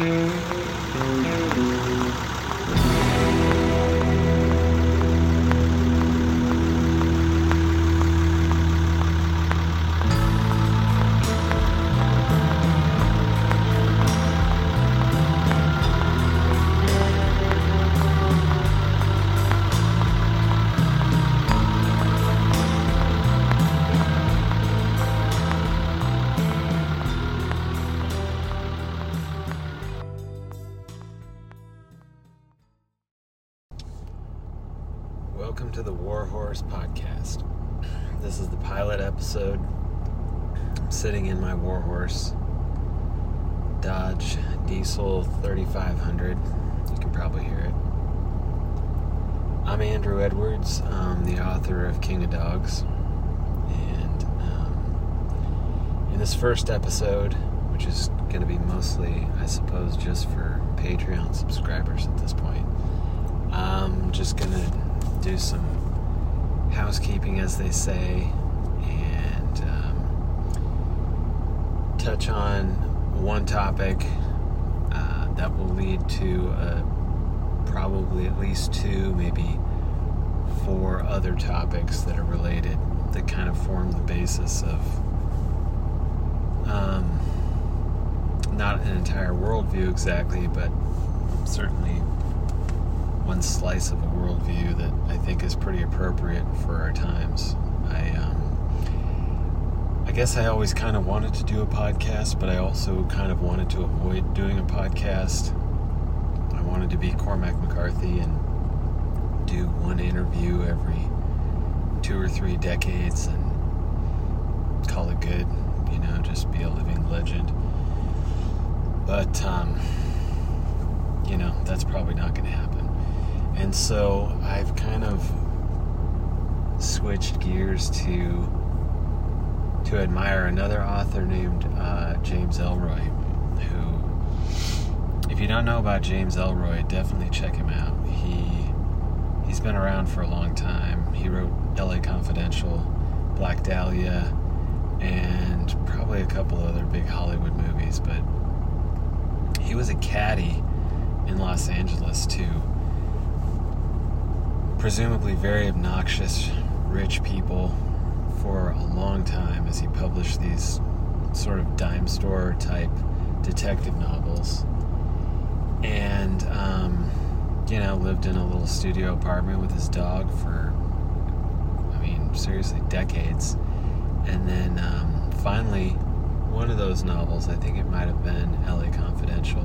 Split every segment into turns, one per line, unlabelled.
Música War Horse Dodge Diesel 3500. You can probably hear it. I'm Andrew Edwards, I'm the author of King of Dogs. And um, in this first episode, which is going to be mostly, I suppose, just for Patreon subscribers at this point, I'm just going to do some housekeeping, as they say, and um, touch on one topic uh, that will lead to uh, probably at least two, maybe four other topics that are related that kind of form the basis of um, not an entire worldview exactly, but certainly one slice of a worldview that I think is pretty appropriate for our times. I um, I guess I always kind of wanted to do a podcast, but I also kind of wanted to avoid doing a podcast. I wanted to be Cormac McCarthy and do one interview every two or three decades and call it good, you know, just be a living legend. But um, you know, that's probably not going to happen. And so I've kind of switched gears to to admire another author named uh, James Ellroy, who, if you don't know about James Ellroy, definitely check him out. He he's been around for a long time. He wrote L.A. Confidential, Black Dahlia, and probably a couple other big Hollywood movies. But he was a caddy in Los Angeles too presumably very obnoxious rich people for a long time as he published these sort of dime store type detective novels. And, um, you know, lived in a little studio apartment with his dog for, I mean, seriously, decades. And then um, finally, one of those novels, I think it might have been LA Confidential,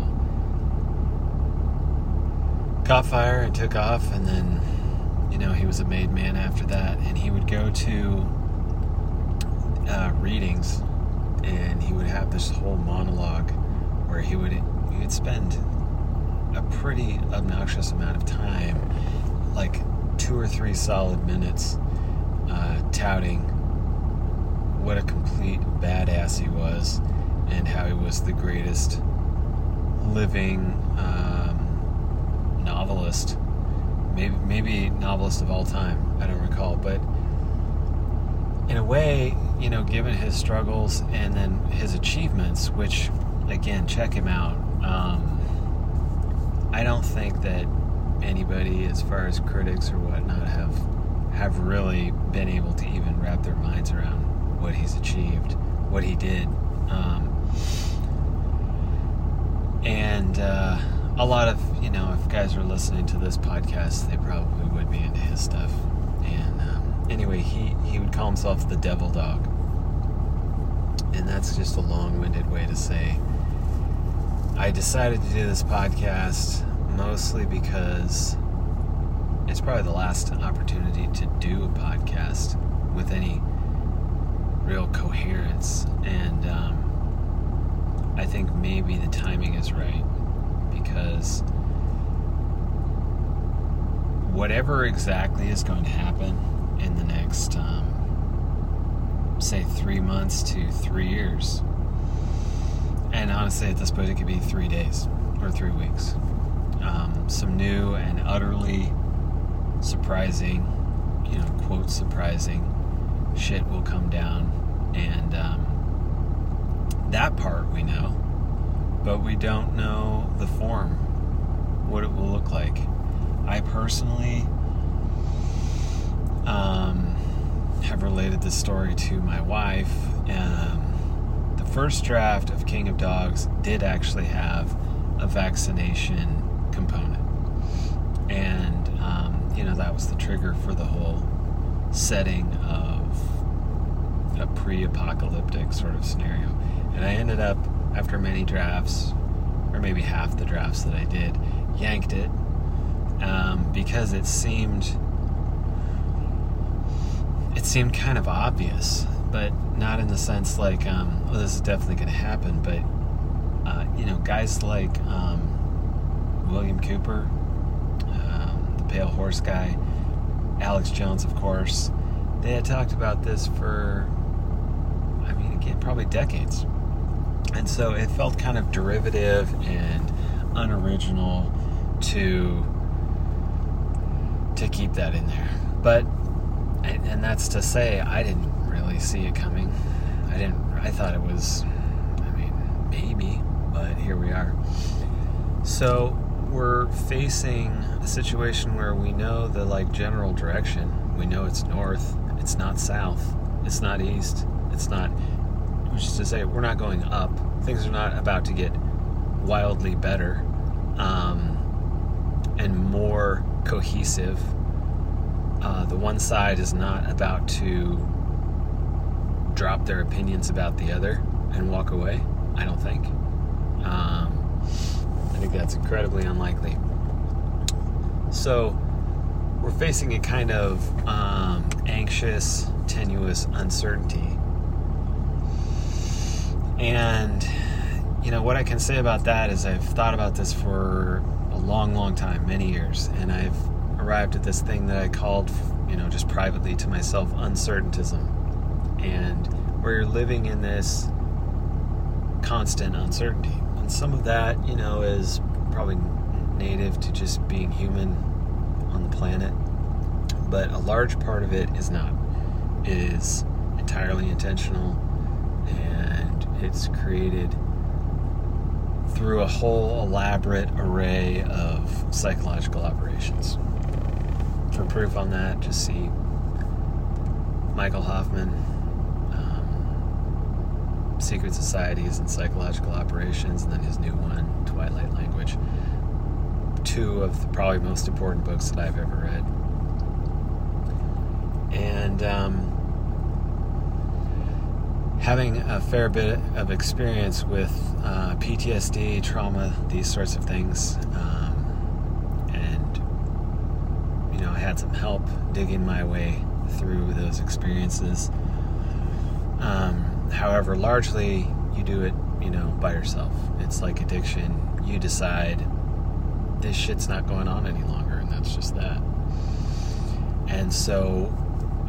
caught fire and took off, and then you know, he was a made man after that, and he would go to uh, readings, and he would have this whole monologue where he would he would spend a pretty obnoxious amount of time, like two or three solid minutes, uh, touting what a complete badass he was, and how he was the greatest living um, novelist maybe maybe novelist of all time. I don't recall, but in a way, you know, given his struggles and then his achievements, which again, check him out. Um, I don't think that anybody, as far as critics or whatnot, have have really been able to even wrap their minds around what he's achieved, what he did, um, and. Uh, a lot of you know if guys are listening to this podcast they probably would be into his stuff anyway he he would call himself the devil dog. And that's just a long-winded way to say i decided to do this podcast mostly because it's probably the last opportunity to do a podcast with any real coherence. And um, i think maybe the timing is right because whatever exactly is going to happen in the next, um, say, three months to three years, and honestly, at this point, it could be three days or three weeks. Um, some new and utterly surprising, you know, quote surprising shit will come down, and um, that part we know but we don't know the form, what it will look like. I personally um, have related this story to my wife. Um, the first draft of King of Dogs did actually have a vaccination component. And, um, you know, that was the trigger for the whole setting of a pre apocalyptic sort of scenario. And I ended up, after many drafts, or maybe half the drafts that I did, yanked it um, because it seemed it seemed kind of obvious, but not in the sense like, um, oh, this is definitely going to happen. But uh, you know, guys like um, William Cooper, um, the Pale Horse guy, Alex Jones, of course, they had talked about this for, I mean, again, probably decades. And so it felt kind of derivative and unoriginal to to keep that in there. But and that's to say I didn't really see it coming. I didn't I thought it was I mean, maybe, but here we are. So, we're facing a situation where we know the like general direction. We know it's north, it's not south, it's not east, it's not which is to say we're not going up. Things are not about to get wildly better um, and more cohesive. Uh, the one side is not about to drop their opinions about the other and walk away. I don't think. Um, I think that's incredibly unlikely. So we're facing a kind of um, anxious, tenuous uncertainty. And, you know, what I can say about that is I've thought about this for a long, long time, many years, and I've arrived at this thing that I called, you know, just privately to myself, uncertaintism. And where you're living in this constant uncertainty. And some of that, you know, is probably native to just being human on the planet. But a large part of it is not. It is entirely intentional and it's created through a whole elaborate array of psychological operations. For proof on that, just see Michael Hoffman, um, Secret Societies and Psychological Operations, and then his new one, Twilight Language. Two of the probably most important books that I've ever read. And um, having a fair bit of experience with uh, PTSD, trauma, these sorts of things, um, and you know, I had some help digging my way through those experiences. Um, however, largely you do it, you know, by yourself. It's like addiction. You decide this shit's not going on any longer, and that's just that. And so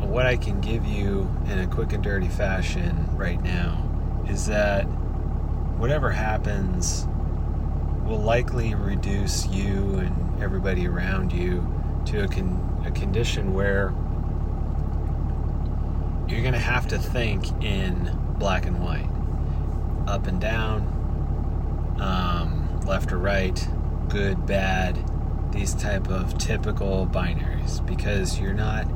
what I can give you in a quick and dirty fashion right now is that whatever happens will likely reduce you and everybody around you to a, con- a condition where you're going to have to think in black and white, up and down, um, left or right, good, bad, these type of typical binaries. Because you're not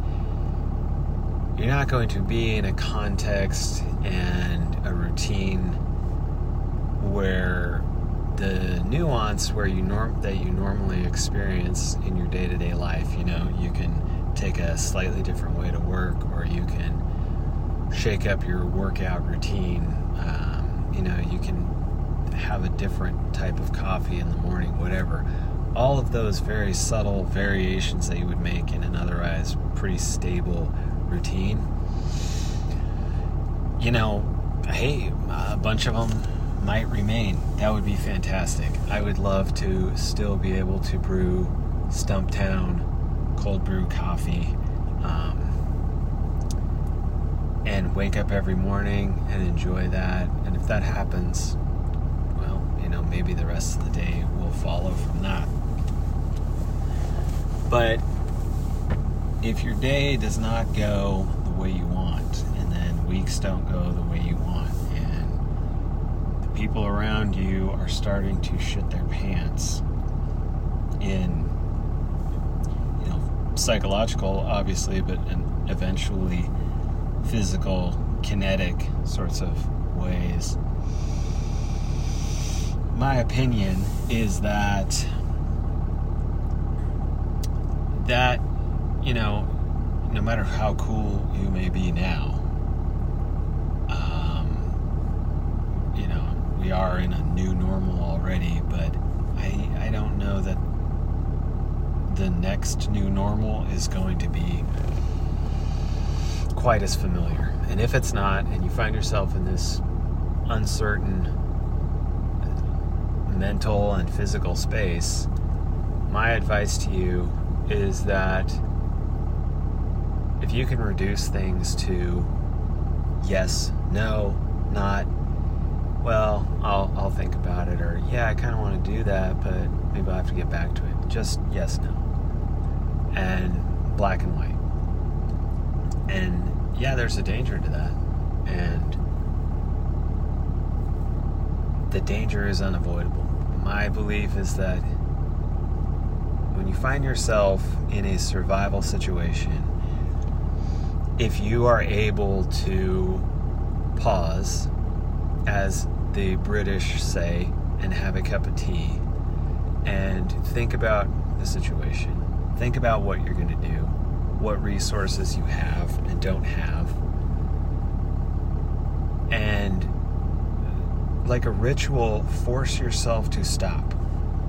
you're not going to be in a context and a routine where the nuance where you norm that you normally experience in your day-to-day life you know you can take a slightly different way to work or you can shake up your workout routine um, you know you can have a different type of coffee in the morning whatever. All of those very subtle variations that you would make in an otherwise pretty stable routine, you know, hey, a bunch of them might remain. That would be fantastic. I would love to still be able to brew Stumptown cold brew coffee um, and wake up every morning and enjoy that. And if that happens, well, you know, maybe the rest of the day will follow from that. But if your day does not go the way you want, and then weeks don't go the way you want, people around you are starting to shit their pants in you know psychological obviously but in eventually physical kinetic sorts of ways. My opinion is that that you know no matter how cool you may be now we are in a new normal already, but I, I don't know that the next new normal is going to be quite as familiar. And if it's not, and you find yourself in this uncertain mental and physical space, my advice to you is that if you can reduce things to yes, no, not, well, I'll, I'll think about it, or yeah, I kind of want to do that, but maybe I'll have to get back to it. Just yes, no. And black and white. And yeah, there's a danger to that. And the danger is unavoidable. My belief is that when you find yourself in a survival situation, if you are able to pause as the British say, and have a cup of tea and think about the situation. Think about what you're going to do, what resources you have and don't have. And like a ritual, force yourself to stop.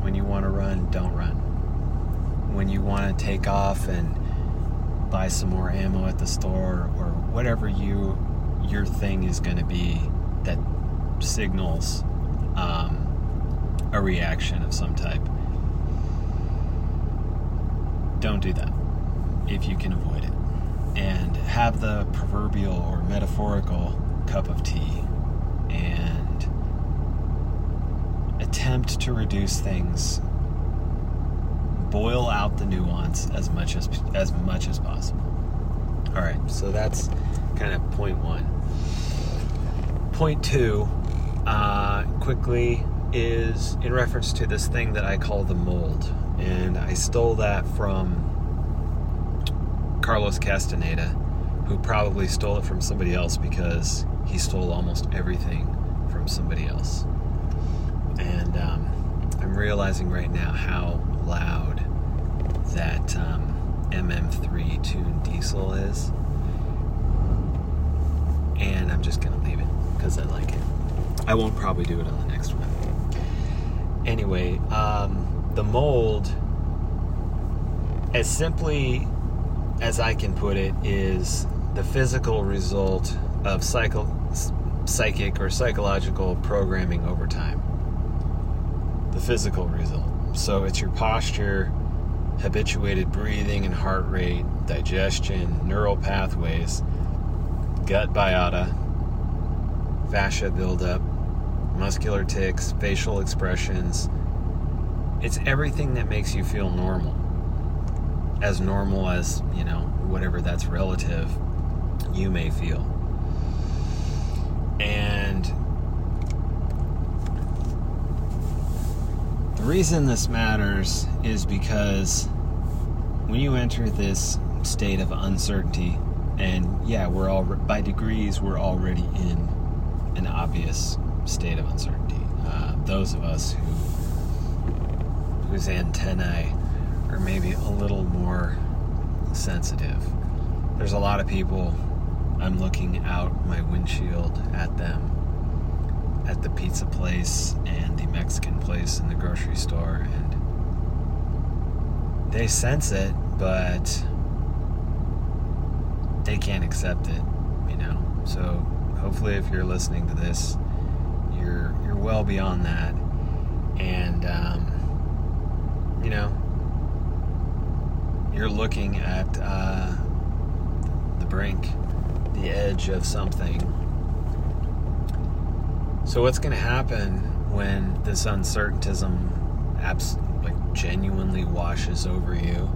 When you want to run, don't run. When you want to take off and buy some more ammo at the store or whatever you your thing is going to be signals um, a reaction of some type. Don't do that if you can avoid it. And have the proverbial or metaphorical cup of tea and attempt to reduce things boil out the nuance as much as as much as possible. All right, so that's kind of point 1. Point 2 uh, quickly is in reference to this thing that I call the mold. And I stole that from Carlos Castaneda, who probably stole it from somebody else because he stole almost everything from somebody else. And um, I'm realizing right now how loud that um, MM3 tune diesel is. And I'm just going to leave it because I like it. I won't probably do it on the next one. Anyway, um, the mold, as simply as I can put it, is the physical result of psycho, psychic or psychological programming over time. The physical result. So it's your posture, habituated breathing and heart rate, digestion, neural pathways, gut biota, fascia buildup, muscular tics, facial expressions. It's everything that makes you feel normal. As normal as, you know, whatever that's relative you may feel. And the reason this matters is because when you enter this state of uncertainty, and yeah, we're all by degrees, we're already in an obvious state of uncertainty. Uh, those of us who whose antennae are maybe a little more sensitive. There's a lot of people. I'm looking out my windshield at them at the pizza place and the Mexican place in the grocery store, and they sense it, but they can't accept it, you know. So hopefully, if you're listening to this, well beyond that, and um, you know you're looking at uh, the brink, the edge of something. So what's going to happen when this uncertaintism abs- like genuinely washes over you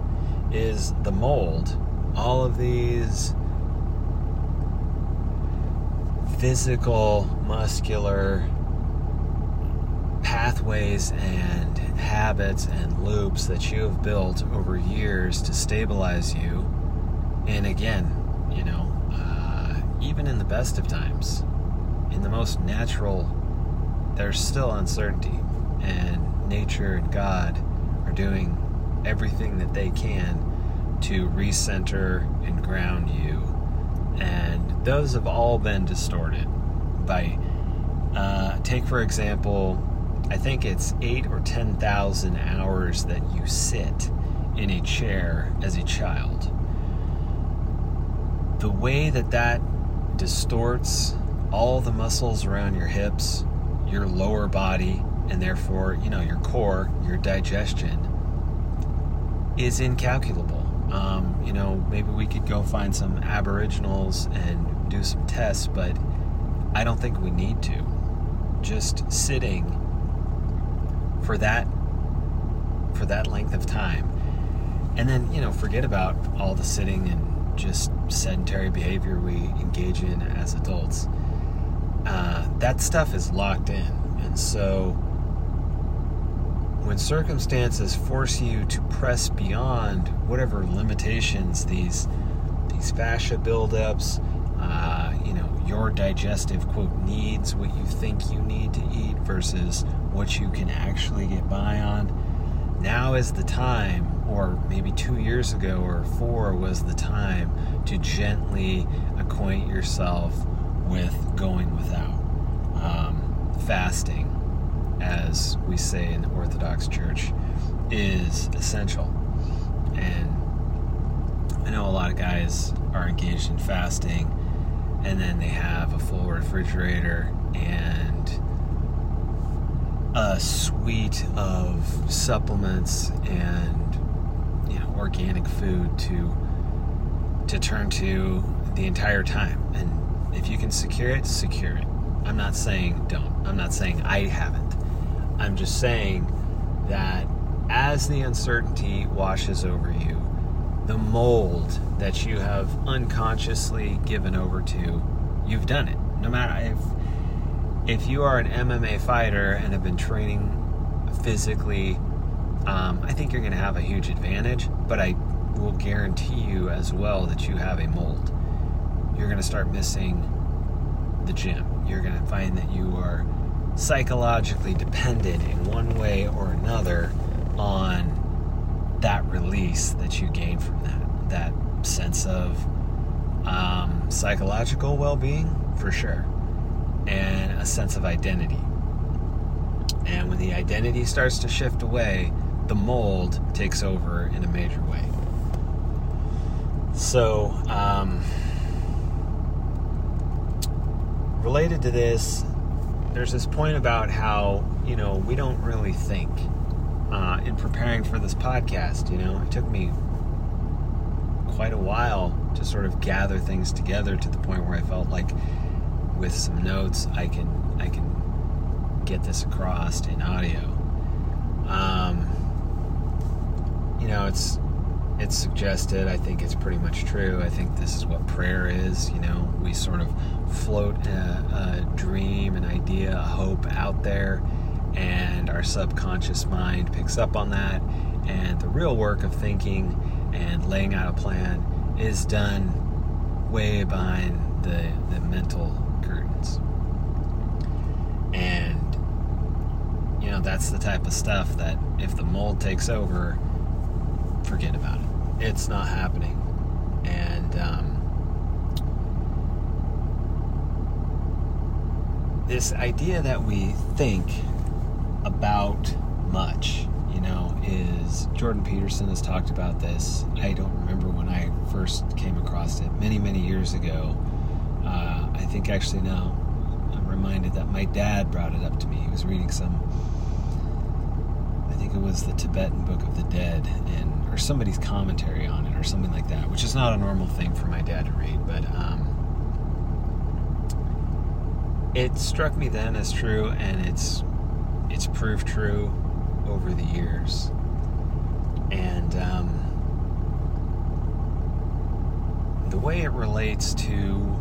is the mold. All of these physical, muscular pathways and habits and loops that you have built over years to stabilize you. And again, you know, uh, even in the best of times, in the most natural, there's still uncertainty. And nature and God are doing everything that they can to recenter and ground you. And those have all been distorted by, uh, take for example, I think it's eight or 10,000 hours that you sit in a chair as a child. The way that that distorts all the muscles around your hips, your lower body, and therefore, you know, your core, your digestion is incalculable. Um, you know, maybe we could go find some aboriginals and do some tests, but I don't think we need to. Just sitting for that for that length of time, and then you know, forget about all the sitting and just sedentary behavior we engage in as adults. Uh, that stuff is locked in, and so when circumstances force you to press beyond whatever limitations these these fascia buildups, uh, you know, your digestive quote needs, what you think you need to eat versus what you can actually get by on. Now is the time, or maybe two years ago or four was the time to gently acquaint yourself with going without. Um, fasting, as we say in the Orthodox Church, is essential. And I know a lot of guys are engaged in fasting and then they have a full refrigerator and a suite of supplements and you know organic food to to turn to the entire time. And if you can secure it secure it. I'm not saying don't. I'm not saying i haven't. I'm just saying that as the uncertainty washes over you the mold that you have unconsciously given over to you've done it. No matter if if you are an MMA fighter and have been training physically, um, I think you're going to have a huge advantage. But I will guarantee you as well that you have a mold. You're going to start missing the gym. You're going to find that you are psychologically dependent in one way or another on that release that you gain from that. That sense of um, psychological well being, for sure and a sense of identity. And when the identity starts to shift away, the mold takes over in a major way. So, um, related to this, there's this point about how, you know, we don't really think uh, in preparing for this podcast. You know, it took me quite a while to sort of gather things together to the point where I felt like with some notes, I can I can get this across in audio. Um, you know, it's it's suggested. I think it's pretty much true. I think this is what prayer is. You know, we sort of float a, a dream, an idea, a hope out there, and our subconscious mind picks up on that. And the real work of thinking and laying out a plan is done way behind the, the mental and, you know, that's the type of stuff that if the mold takes over, forget about it. It's not happening. And, um, this idea that we think about much, you know, is Jordan Peterson has talked about this. I don't remember when I first came across it many, many years ago. Uh, I think actually now I'm reminded that my dad brought it up to me. He was reading some, think it was the Tibetan Book of the Dead, and or somebody's commentary on it, or something like that, which is not a normal thing for my dad to read, but um, it struck me then as true, and it's it's proved true over the years, and um, the way it relates to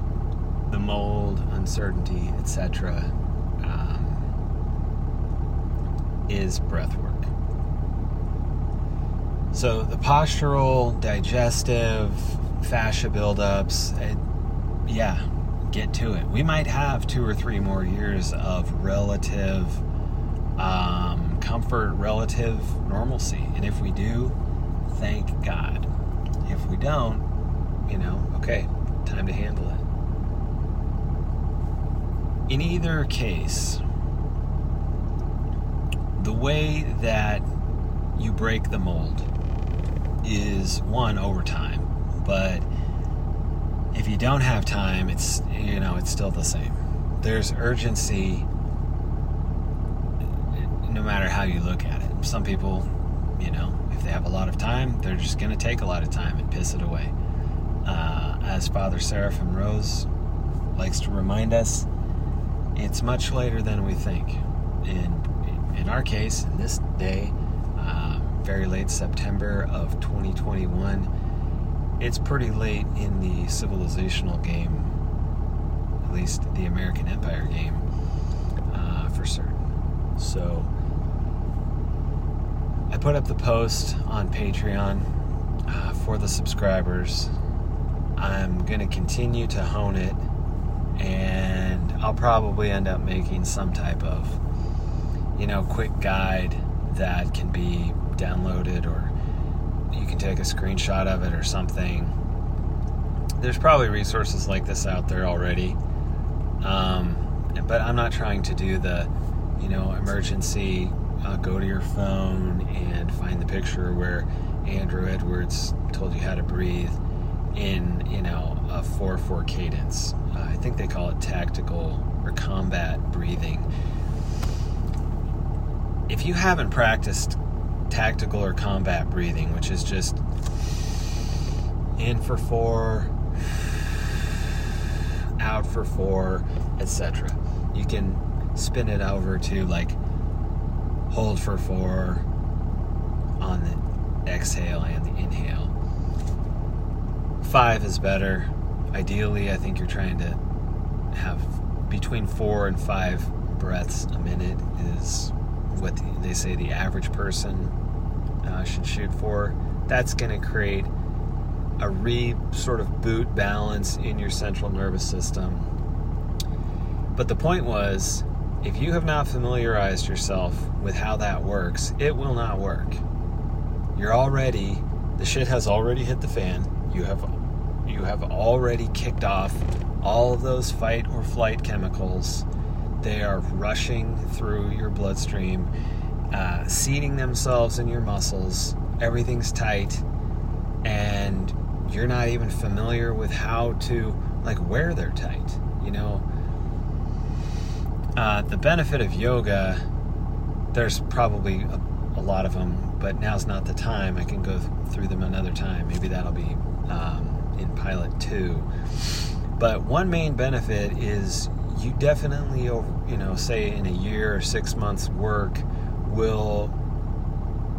the mold, uncertainty, etc. Um, is breath work. So the postural, digestive, fascia buildups, it, yeah, get to it. We might have two or three more years of relative um, comfort, relative normalcy. And if we do, thank God. If we don't, you know, okay, time to handle it. In either case, the way that you break the mold is one over time, but if you don't have time, it's you know it's still the same. There's urgency, no matter how you look at it. Some people, you know, if they have a lot of time, they're just going to take a lot of time and piss it away. Uh, as Father Seraphim Rose likes to remind us, it's much later than we think. In in our case, in this day, very late September of 2021 it's pretty late in the civilizational game, at least the American Empire game, uh, for certain. So I put up the post on Patreon uh, for the subscribers. I'm going to continue to hone it, and I'll probably end up making some type of, you know, quick guide that can be downloaded or you can take a screenshot of it or something. There's probably resources like this out there already. Um, but I'm not trying to do the, you know, emergency uh, go to your phone and find the picture where Andrew Edwards told you how to breathe in, you know, a 4 4 cadence. Uh, I think they call it tactical or combat breathing. If you haven't practiced tactical or combat breathing, which is just in for four, out for four, etc. You can spin it over to like hold for four on the exhale and the inhale. Five is better. Ideally, I think you're trying to have between four and five breaths a minute is what the, they say the average person uh, should shoot for. That's going to create a re sort of boot balance in your central nervous system. But the point was, if you have not familiarized yourself with how that works, it will not work. You're already the shit has already hit the fan. You have you have already kicked off all of those fight or flight chemicals. They are rushing through your bloodstream uh, seating themselves in your muscles. Everything's tight, and you're not even familiar with how to like where they're tight. You know, uh, the benefit of yoga. There's probably a, a, lot of them, but now's not the time. I can go through them another time. Maybe that'll be um, in pilot two. But one main benefit is you definitely, over you know, say in a year or six months work will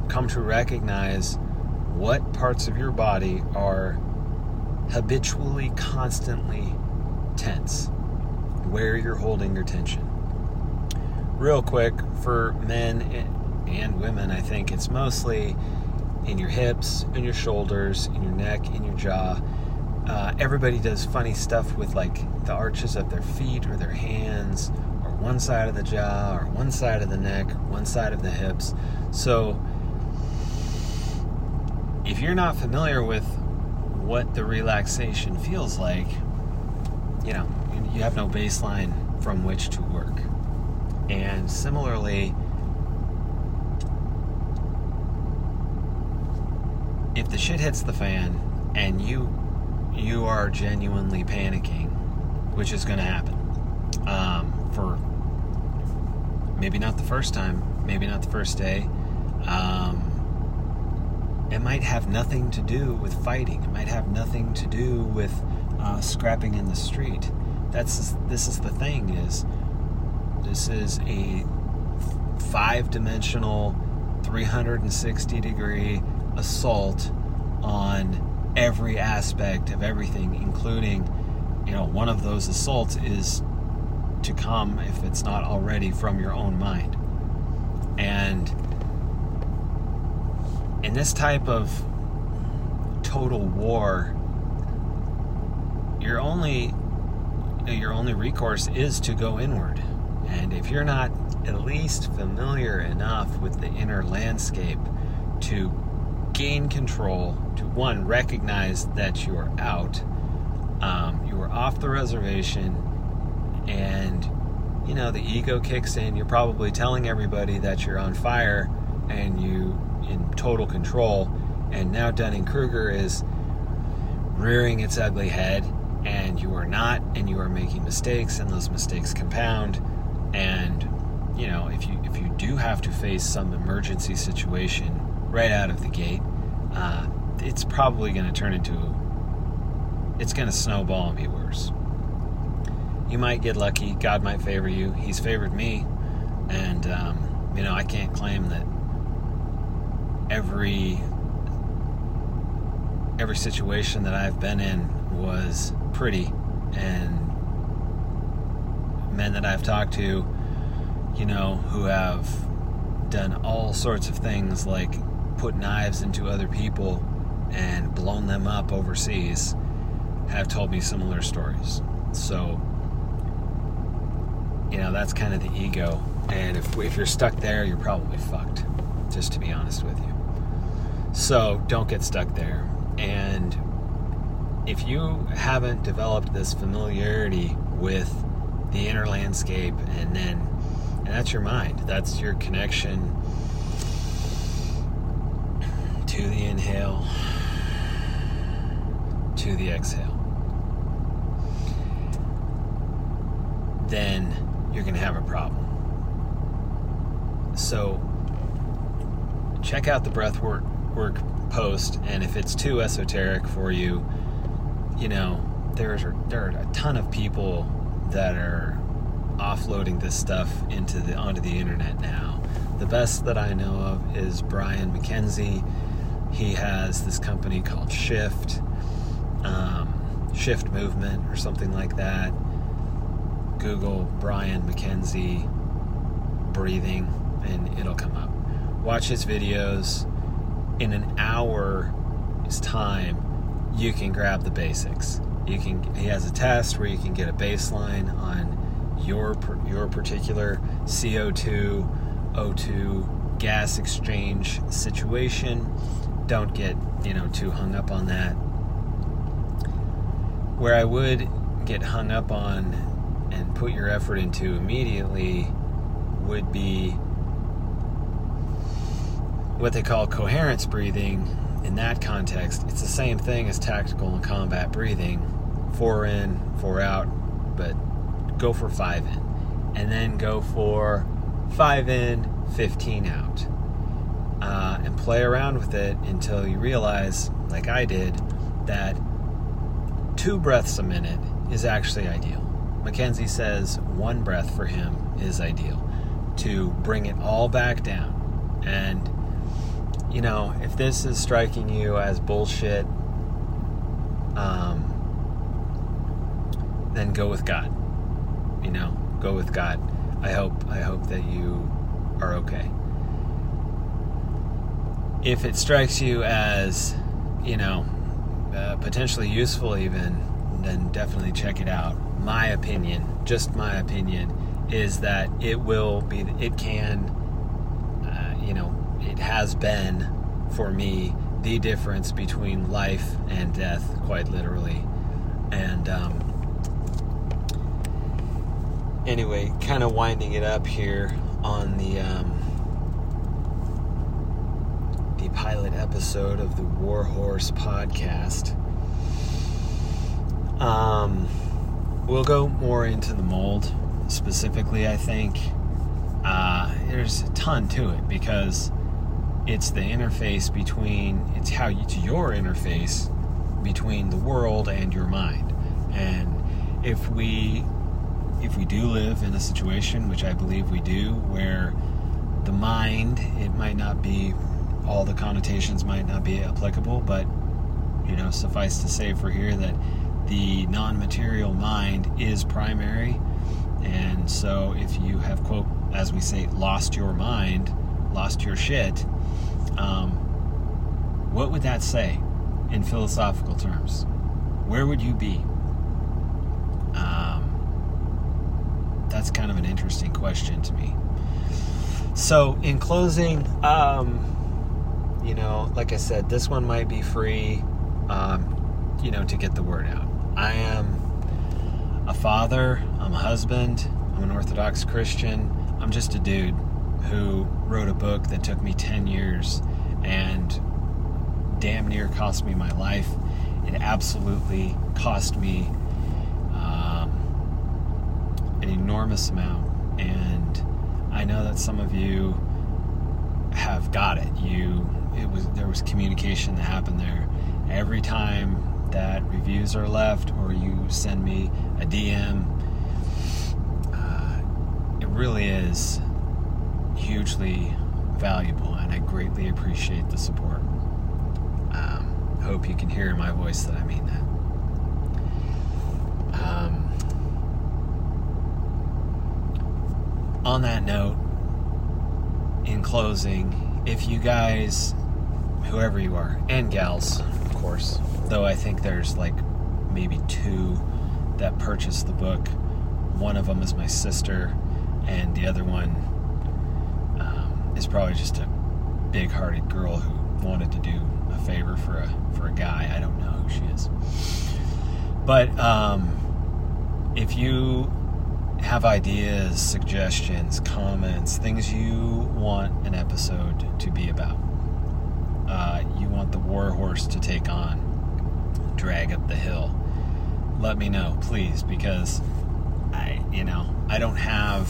come to recognize what parts of your body are habitually, constantly tense, where you're holding your tension. Real quick, for men and women, I think it's mostly in your hips, in your shoulders, in your neck, in your jaw. Uh, everybody does funny stuff with like the arches of their feet or their hands or one side of the jaw or one side of the neck, one side of the hips. So if you're not familiar with what the relaxation feels like, you know, you have no baseline from which to work. And similarly, if the shit hits the fan and you you are genuinely panicking, which is going to happen um, for maybe not the first time, maybe not the first day. Um, it might have nothing to do with fighting. It might have nothing to do with uh, scrapping in the street. That's this is the thing is this is a five-dimensional, 360 degree assault on every aspect of everything, including you know one of those assaults is to come if it's not already from your own mind. And in this type of total war, your only your only recourse is to go inward. And if you're not at least familiar enough with the inner landscape to gain control, to one, recognize that you are out, um, you are off the reservation, and you know the ego kicks in. You're probably telling everybody that you're on fire and you in total control. And now Dunning Kruger is rearing its ugly head, and you are not, and you are making mistakes, and those mistakes compound. And you know, if you if you do have to face some emergency situation right out of the gate, uh, it's probably going to turn into it's going to snowball and be worse. You might get lucky. God might favor you. He's favored me, and um, you know I can't claim that every every situation that I've been in was pretty and men that I've talked to you know who have done all sorts of things like put knives into other people and blown them up overseas have told me similar stories. So you know that's kind of the ego. And if, if you're stuck there you're probably fucked just to be honest with you. So don't get stuck there. And if you haven't developed this familiarity with the inner landscape and then and that's your mind. That's your connection to the inhale to the exhale then you're going to have a problem so check out the breath work work post, and if it's too esoteric for you, you know, there's there are a ton of people that are offloading this stuff into the onto the internet now. The best that I know of is Brian McKenzie. He has this company called Shift, um, Shift Movement, or something like that. Google Brian McKenzie breathing, and it'll come up. Watch his videos in an hour's time, you can grab the basics. You can. He has a test where you can get a baseline on your your particular CO2, O2 gas exchange situation. Don't get you know too hung up on that. Where I would get hung up on and put your effort into immediately would be what they call coherence breathing in that context, it's the same thing as tactical and combat breathing four in, four out, but go for five in. And then go for five in, 15 out. Uh, and play around with it until you realize, like I did, that two breaths a minute is actually ideal. Mackenzie says one breath for him is ideal to bring it all back down. And you know, if this is striking you as bullshit, um, then go with God. You know, go with God. I hope I hope that you are okay. If it strikes you as, you know, uh, potentially useful, even, then definitely check it out. My opinion, just my opinion, is that it will be, it can, uh, you know, it has been for me the difference between life and death, quite literally. And um, anyway, kind of winding it up here on the um, the pilot episode of the Warhorse podcast. Um, we'll go more into the mold specifically. I think uh, there's a ton to it because it's the interface between it's how you, it's your interface between the world and your mind and if we if we do live in a situation which i believe we do where the mind it might not be all the connotations might not be applicable but you know suffice to say for here that the non-material mind is primary and so if you have quote as we say lost your mind lost your shit, um, what would that say in philosophical terms? Where would you be? Um, that's kind of an interesting question to me. So, in closing, um, you know, like I said, this one might be free, um, you know, to get the word out. I am a father, I'm a husband, I'm an Orthodox Christian, I'm just a dude who wrote a book that took me 10 years and damn near cost me my life. It absolutely cost me um, an enormous amount. And I know that some of you have got it. You, it was there was communication that happened there. Every time that reviews are left, or you send me a DM, uh, it really is hugely valuable, and I greatly appreciate the support. Um, hope you can hear in my voice that I mean that. Um, on that note, in closing, if you guys, whoever you are, and gals, of course, though I think there's like maybe two that purchased the book. One of them is my sister, and the other one um, is probably just a big-hearted girl who wanted to do a favor for a for a guy. I don't know who she is, but um, if you have ideas, suggestions, comments, things you want an episode to be about, uh, you want the war horse to take on, drag up the hill. Let me know, please, because I, you know, I don't have.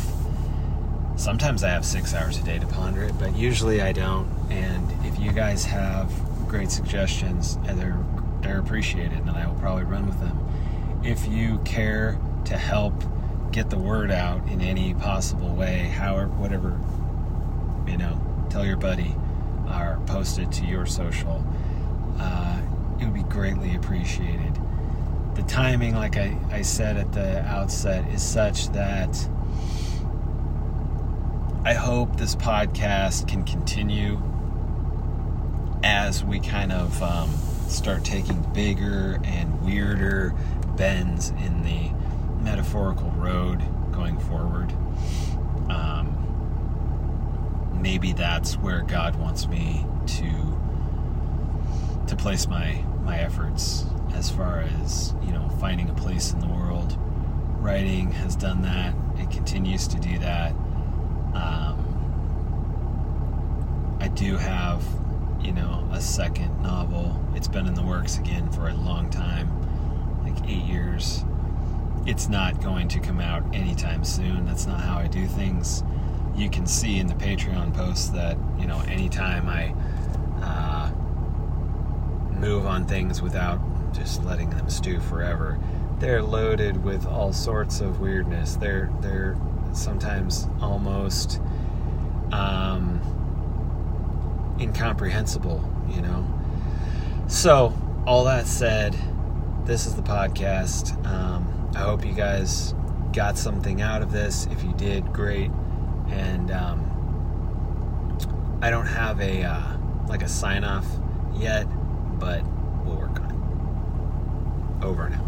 Sometimes I have six hours a day to ponder it, but usually I don't. And if you guys have great suggestions, they're they're appreciated, and I will probably run with them. If you care to help get the word out in any possible way, however, whatever, you know, tell your buddy or post it to your social. Uh, it would be greatly appreciated. The timing, like I, I said at the outset, is such that I hope this podcast can continue as we kind of um, start taking bigger and weirder bends in the metaphorical road going forward. Um, maybe that's where God wants me to to place my my efforts as far as you know finding a place in the world. Writing has done that. It continues to do that. Um, I do have you know a second novel. It's been in the works again for a long time, like eight years it's not going to come out anytime soon. That's not how I do things. You can see in the Patreon posts that, you know, anytime I uh, move on things without just letting them stew forever, they're loaded with all sorts of weirdness. They're, they're sometimes almost um, incomprehensible, you know? So, all that said, this is the podcast. Um, I hope you guys got something out of this. If you did, great. And um, I don't have a uh, like a sign off yet, but we'll work on it. Over now.